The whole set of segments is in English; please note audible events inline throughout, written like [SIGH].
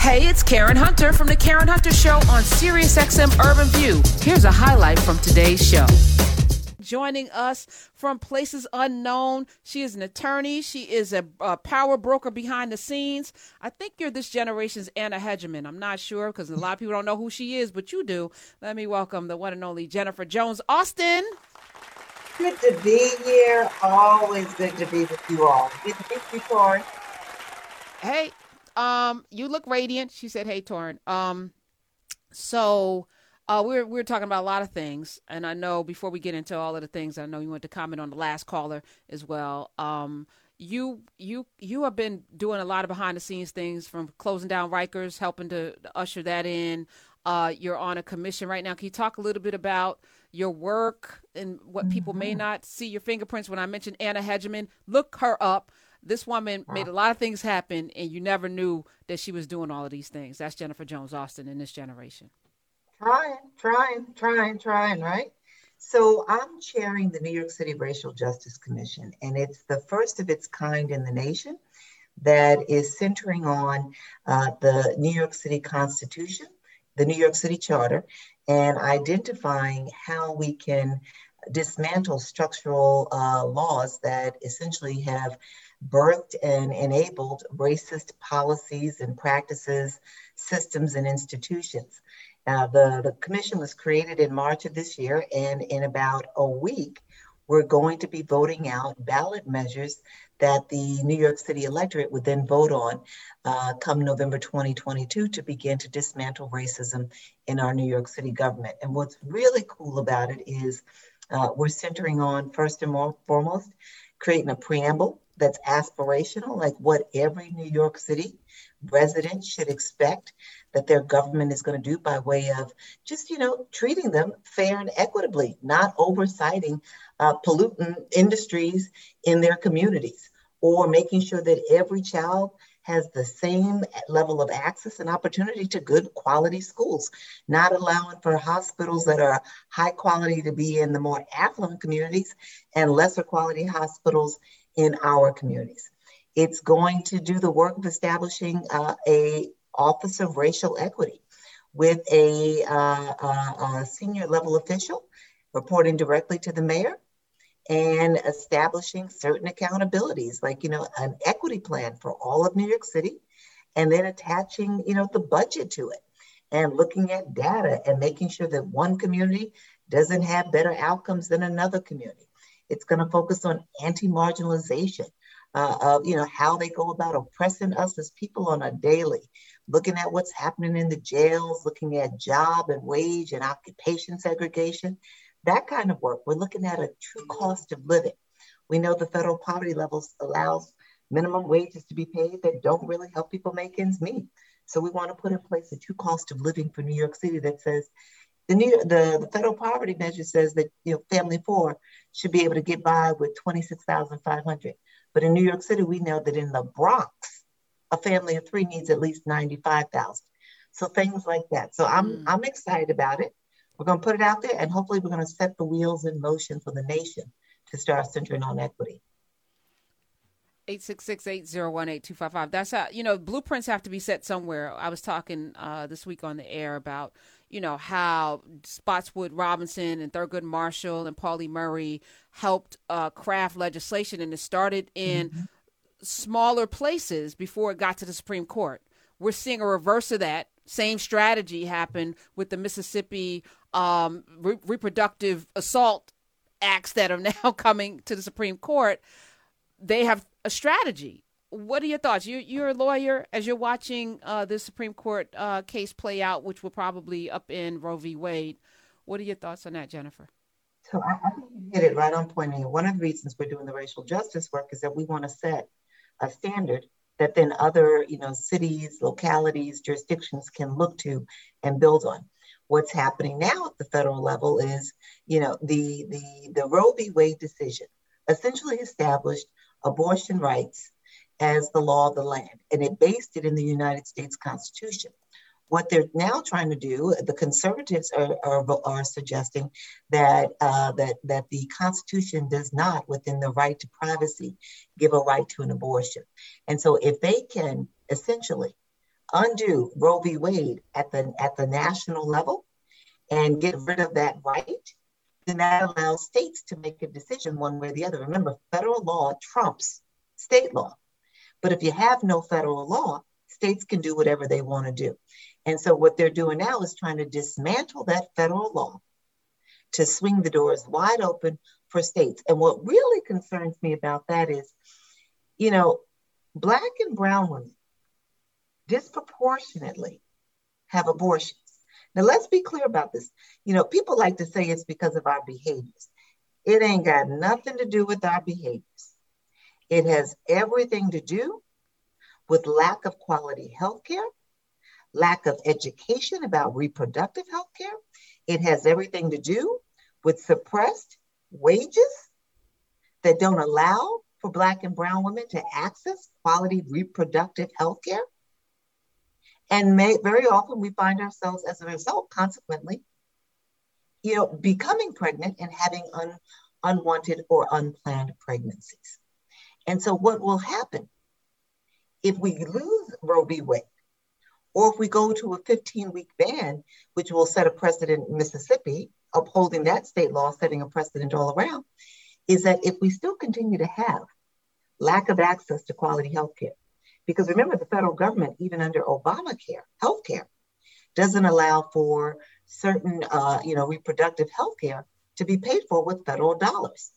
Hey, it's Karen Hunter from The Karen Hunter Show on SiriusXM Urban View. Here's a highlight from today's show. Joining us from places unknown. She is an attorney. She is a, a power broker behind the scenes. I think you're this generation's Anna Hedgeman. I'm not sure because a lot of people don't know who she is, but you do. Let me welcome the one and only Jennifer Jones Austin. Good to be here. Always good to be with you all. Good to meet you. Hey, um, you look radiant. She said, "Hey, Torin." Um, so uh, we're we're talking about a lot of things, and I know before we get into all of the things, I know you want to comment on the last caller as well. Um, you you you have been doing a lot of behind the scenes things, from closing down Rikers, helping to usher that in. Uh, you're on a commission right now. Can you talk a little bit about your work and what mm-hmm. people may mm-hmm. not see your fingerprints? When I mentioned Anna Hedgeman, look her up. This woman wow. made a lot of things happen, and you never knew that she was doing all of these things. That's Jennifer Jones Austin in this generation. Trying, trying, trying, trying, right? So I'm chairing the New York City Racial Justice Commission, and it's the first of its kind in the nation that is centering on uh, the New York City Constitution, the New York City Charter, and identifying how we can dismantle structural uh, laws that essentially have birthed and enabled racist policies and practices, systems, and institutions. Now, the, the commission was created in March of this year, and in about a week, we're going to be voting out ballot measures that the New York City electorate would then vote on uh, come November 2022 to begin to dismantle racism in our New York City government. And what's really cool about it is uh, we're centering on, first and foremost, creating a preamble that's aspirational, like what every New York City resident should expect that their government is going to do by way of just, you know, treating them fair and equitably, not oversighting uh, pollutant industries in their communities, or making sure that every child has the same level of access and opportunity to good quality schools, not allowing for hospitals that are high quality to be in the more affluent communities and lesser quality hospitals in our communities. It's going to do the work of establishing uh, a Office of Racial Equity with a, uh, a, senior level official reporting directly to the mayor and establishing certain accountabilities, like, you know, an equity plan for all of New York City, and then attaching, you know, the budget to it and looking at data and making sure that one community doesn't have better outcomes than another community. It's going to focus on anti-marginalization, uh, of you know how they go about oppressing us as people on a daily, looking at what's happening in the jails, looking at job and wage and occupation segregation, that kind of work. We're looking at a true cost of living. We know the federal poverty levels allows minimum wages to be paid that don't really help people make ends meet. So we want to put in place a true cost of living for New York City that says the, New, the, the federal poverty measure says that you know family four should be able to get by with 26,500. But in New York City, we know that in the Bronx, a family of three needs at least 95,000. So things like that. So I'm mm. I'm excited about it. We're going to put it out there, and hopefully, we're going to set the wheels in motion for the nation to start centering on equity. 866-801-8255. That's how you know blueprints have to be set somewhere. I was talking uh, this week on the air about you know how Spotswood Robinson and Thurgood Marshall and Pauli Murray helped uh, craft legislation, and it started in mm-hmm. smaller places before it got to the Supreme Court. We're seeing a reverse of that. Same strategy happened with the Mississippi um, re- reproductive assault acts that are [LAUGHS] now coming to the Supreme Court. They have a strategy. What are your thoughts? You, you're a lawyer. As you're watching uh, this Supreme Court uh, case play out, which will probably up in Roe v. Wade, what are your thoughts on that, Jennifer? So I, I think you hit it right on point. One of the reasons we're doing the racial justice work is that we want to set a standard that then other, you know, cities, localities, jurisdictions can look to and build on. What's happening now at the federal level is, you know, the the the Roe v. Wade decision essentially established abortion rights as the law of the land, and it based it in the United States Constitution. What they're now trying to do, the conservatives are, are, are suggesting that, uh, that, that the Constitution does not, within the right to privacy, give a right to an abortion. And so if they can essentially undo Roe v. Wade at the at the national level and get rid of that right, then that allows states to make a decision one way or the other. Remember, federal law trumps state law. But if you have no federal law, states can do whatever they want to do. And so what they're doing now is trying to dismantle that federal law to swing the doors wide open for states. And what really concerns me about that is, you know, Black and Brown women disproportionately have abortions. Now, let's be clear about this. You know, people like to say it's because of our behaviors. It ain't got nothing to do with our behaviors. It has everything to do with lack of quality health care, lack of education about reproductive health care. It has everything to do with suppressed wages that don't allow for Black and Brown women to access quality reproductive health care. And may, very often we find ourselves, as a result, consequently, you know, becoming pregnant and having un, unwanted or unplanned pregnancies. And so, what will happen if we lose Roe v. Wade, or if we go to a 15 week ban, which will set a precedent in Mississippi, upholding that state law, setting a precedent all around, is that if we still continue to have lack of access to quality health care, because remember, the federal government, even under Obamacare, health care, doesn't allow for certain, uh, you know, reproductive health care to be paid for with federal dollars.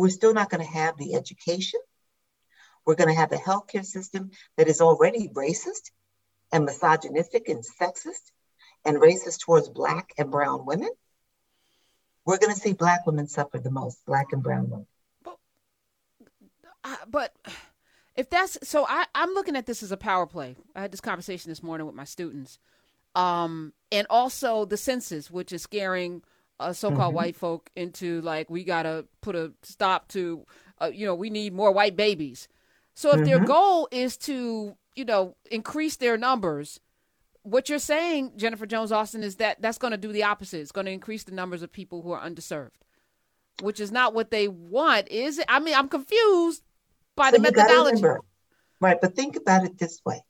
We're still not going to have the education. We're going to have a healthcare system that is already racist and misogynistic and sexist and racist towards Black and Brown women, we're going to see Black women suffer the most, Black and Brown women. But, uh, but if that's so, I, I'm looking at this as a power play. I had this conversation this morning with my students. Um, and also the census, which is scaring uh, so-called mm-hmm. white folk into like we gotta put a stop to, uh, you know, we need more white babies. So if mm-hmm. their goal is to, you know, increase their numbers, what you're saying, Jennifer Jones Austin, is that that's going to do the opposite. It's going to increase the numbers of people who are underserved, which is not what they want, is it? I mean, I'm confused by so the methodology. Remember, right, but think about it this way: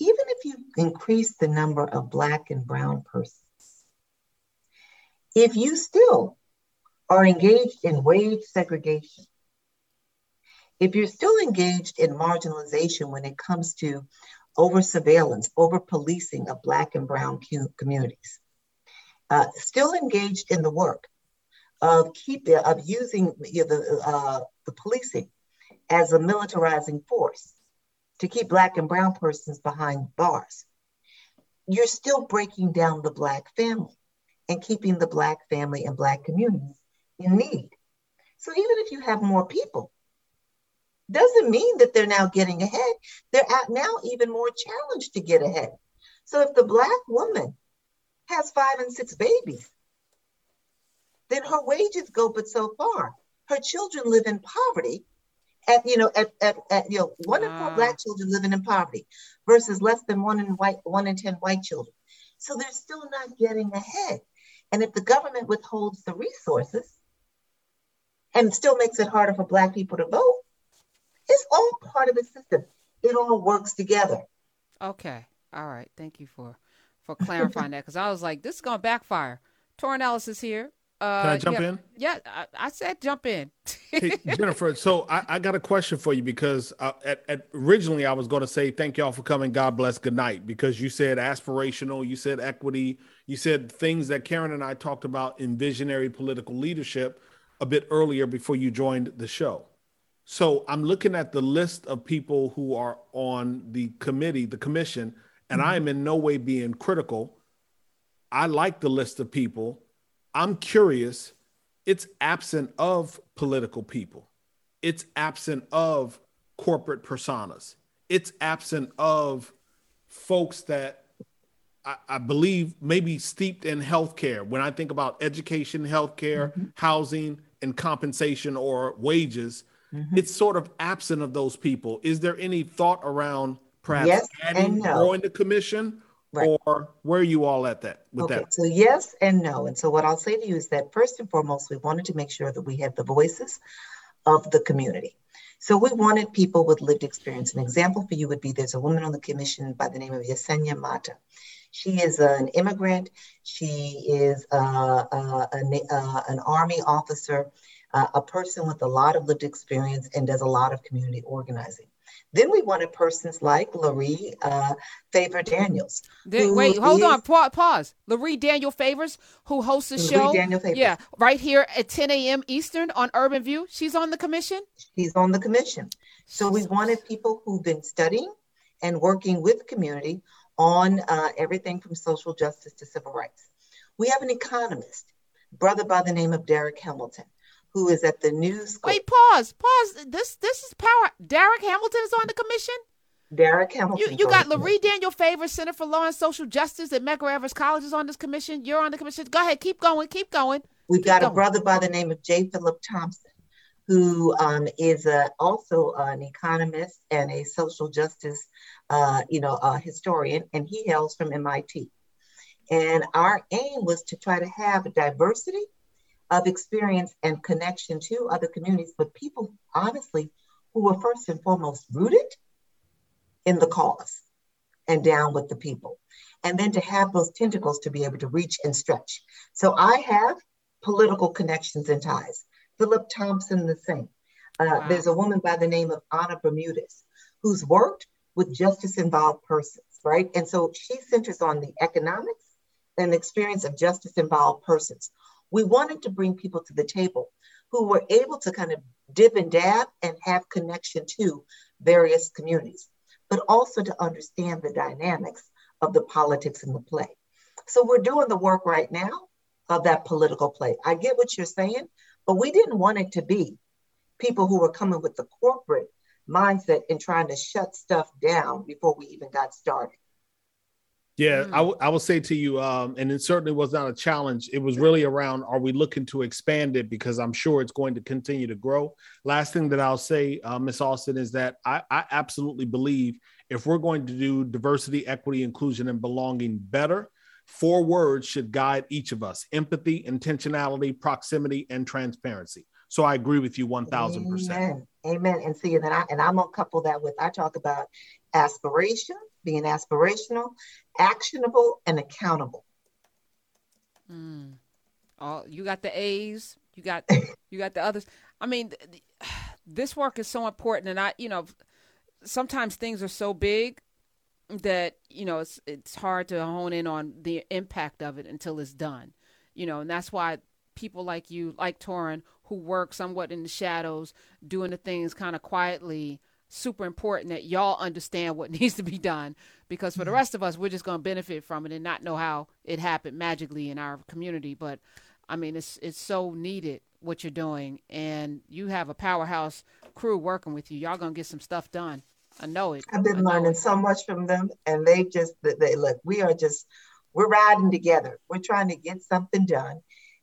even if you increase the number of Black and Brown persons, if you still are engaged in wage segregation, if you're still engaged in marginalization when it comes to over surveillance, over policing of Black and Brown communities. Uh, still engaged in the work of keep of using you know, the, uh, the policing as a militarizing force to keep Black and Brown persons behind bars. You're still breaking down the Black family and keeping the Black family and Black communities in need. So even if you have more people doesn't mean that they're now getting ahead. They're at now even more challenged to get ahead. So if the Black woman has five and six babies, then her wages go but so far. Her children live in poverty. At you know, at, at, at you know, one in four black children living in poverty versus less than one in white one in ten white children. So they're still not getting ahead. And if the government withholds the resources and still makes it harder for black people to vote, it's all part of the system. It all works together. Okay. All right. Thank you for for clarifying that because I was like, this is gonna backfire. Torin Ellis is here. Uh, Can I jump yeah, in? Yeah, I, I, said jump in. hey, Jennifer, [LAUGHS] so I, I, got a question for you because uh, at, at, originally I was going to say thank y'all for coming. God bless. Good night. Because you said aspirational, you said equity, you said things that Karen and I talked about in visionary political leadership a bit earlier before you joined the show. So I'm looking at the list of people who are on the committee, the commission, and. I am in no way being critical. I like the list of people. I'm curious. It's absent of political people. It's absent of corporate personas. It's absent of folks that I, I believe maybe steeped in healthcare. When I think about education, healthcare, mm-hmm. housing, and compensation or wages, Mm-hmm. It's sort of absent of those people. Is there any thought around perhaps yes adding no. growing the commission? Right. Or where are you all at that with okay, that? So yes and no. And so what I'll say to you is that first and foremost, we wanted to make sure that we had the voices of the community. So we wanted people with lived experience. An example for you would be there's a woman on the commission by the name of Yesenia Mata. She is an immigrant. She is uh, uh, uh, an army officer, uh, a person with a lot of lived experience, and does a lot of community organizing. Then we wanted persons like Lurie uh, Favor Daniels. Wait, hold is, on, pa- pause. Lurie Daniel Favors, who hosts the show. Daniel Favors. Yeah, right here at 10 a.m. Eastern on Urban View. She's on the commission. She's on the commission. So we wanted people who've been studying and working with community on uh, everything from social justice to civil rights. We have an economist, brother by the name of Darrick Hamilton who is at the news. Wait, pause, pause. This this is power. Darrick Hamilton is on the commission. Darrick Hamilton. You, you got Lurie Daniel Favor, Center for Law and Social Justice at Medgar Evers College is on this commission. You're on the commission. Go ahead, keep going, keep going. We've got going. a brother by the name of J. Phillip Thompson, who um, is a, also an economist and a social justice, uh, you know, a historian, and he hails from MIT. And our aim was to try to have a diversity of experience and connection to other communities, but people, honestly, who were first and foremost rooted in the cause and down with the people. And then to have those tentacles to be able to reach and stretch. So I have political connections and ties. Phillip Thompson, the same. Uh, wow. There's a woman by the name of Anna Bermudez who's worked with justice involved persons, right? And so she centers on the economics and experience of justice involved persons we wanted to bring people to the table who were able to kind of dip and dab and have connection to various communities, but also to understand the dynamics of the politics in the play. So we're doing the work right now of that political play. I get what you're saying, but we didn't want it to be people who were coming with the corporate mindset and trying to shut stuff down before we even got started. Yeah, mm. I, w- I will say to you, um, and it certainly was not a challenge. It was really around are we looking to expand it because I'm sure it's going to continue to grow. Last thing that I'll say, uh, Miss Austin, is that I, I absolutely believe if we're going to do diversity, equity, inclusion, and belonging better, four words should guide each of us empathy, intentionality, proximity, and transparency. So I agree with you 1000%. Amen. Amen. And see, and, I, and I'm to couple that with I talk about aspiration being aspirational, actionable, and accountable. Mm. Oh, you got the A's. You got [LAUGHS] you got the others. I mean, [SIGHS] this work is so important, and I, you know, sometimes things are so big that you know it's it's hard to hone in on the impact of it until it's done. You know, and that's why people like you, like Torin, who work somewhat in the shadows, doing the things kind of quietly, super important that y'all understand what [LAUGHS] needs to be done. Because for the mm-hmm. rest of us we're just going to benefit from it and not know how it happened magically in our community. But i mean it's it's so needed what you're doing. And you have a powerhouse crew working with you. Y'all going to get some stuff done. I know it. I've been learning it. so much from them and they just they look we are just we're riding together. We're trying to get something done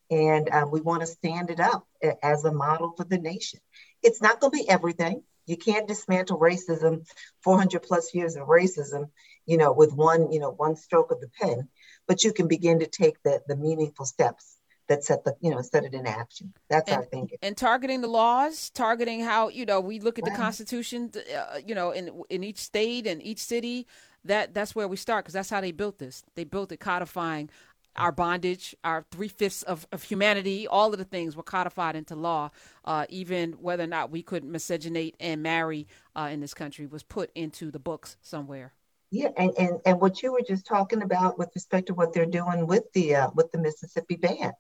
and um, we want to stand it up as a model for the nation it's not going to be everything you can't dismantle racism, 400 plus years of racism, you know, with one, you know, one stroke of the pen, but you can begin to take the, the meaningful steps that set the, you know, set it in action. That's and, our thinking. And targeting the laws, targeting how, you know, we look at right. the Constitution, uh, you know, in in each state and each city. That that's where we start because that's how they built this. They built it codifying our bondage, our three fifths of, of humanity, all of the things were codified into law. Uh, even whether or not we could miscegenate and marry uh, in this country was put into the books somewhere. Yeah, and, and and what you were just talking about with respect to what they're doing with the uh, with the Mississippi ban,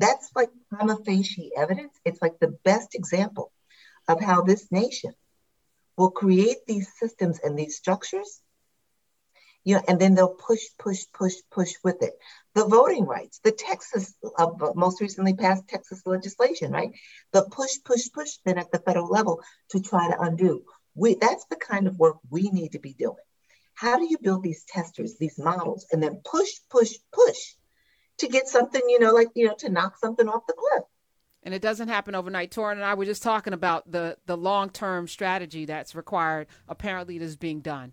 that's like prima facie evidence. It's like the best example of how this nation will create these systems and these structures you know, and then they'll push, push, push, push with it. The voting rights, the Texas, uh, most recently passed Texas legislation, right? The push, push, push, then at the federal level to try to undo. We, that's the kind of work we need to be doing. How do you build these testers, these models, and then push, push, push to get something, you know, like, you know, to knock something off the cliff? and it doesn't happen overnight. Torin and I were just talking about the the long term strategy that's required. Apparently, it is being done.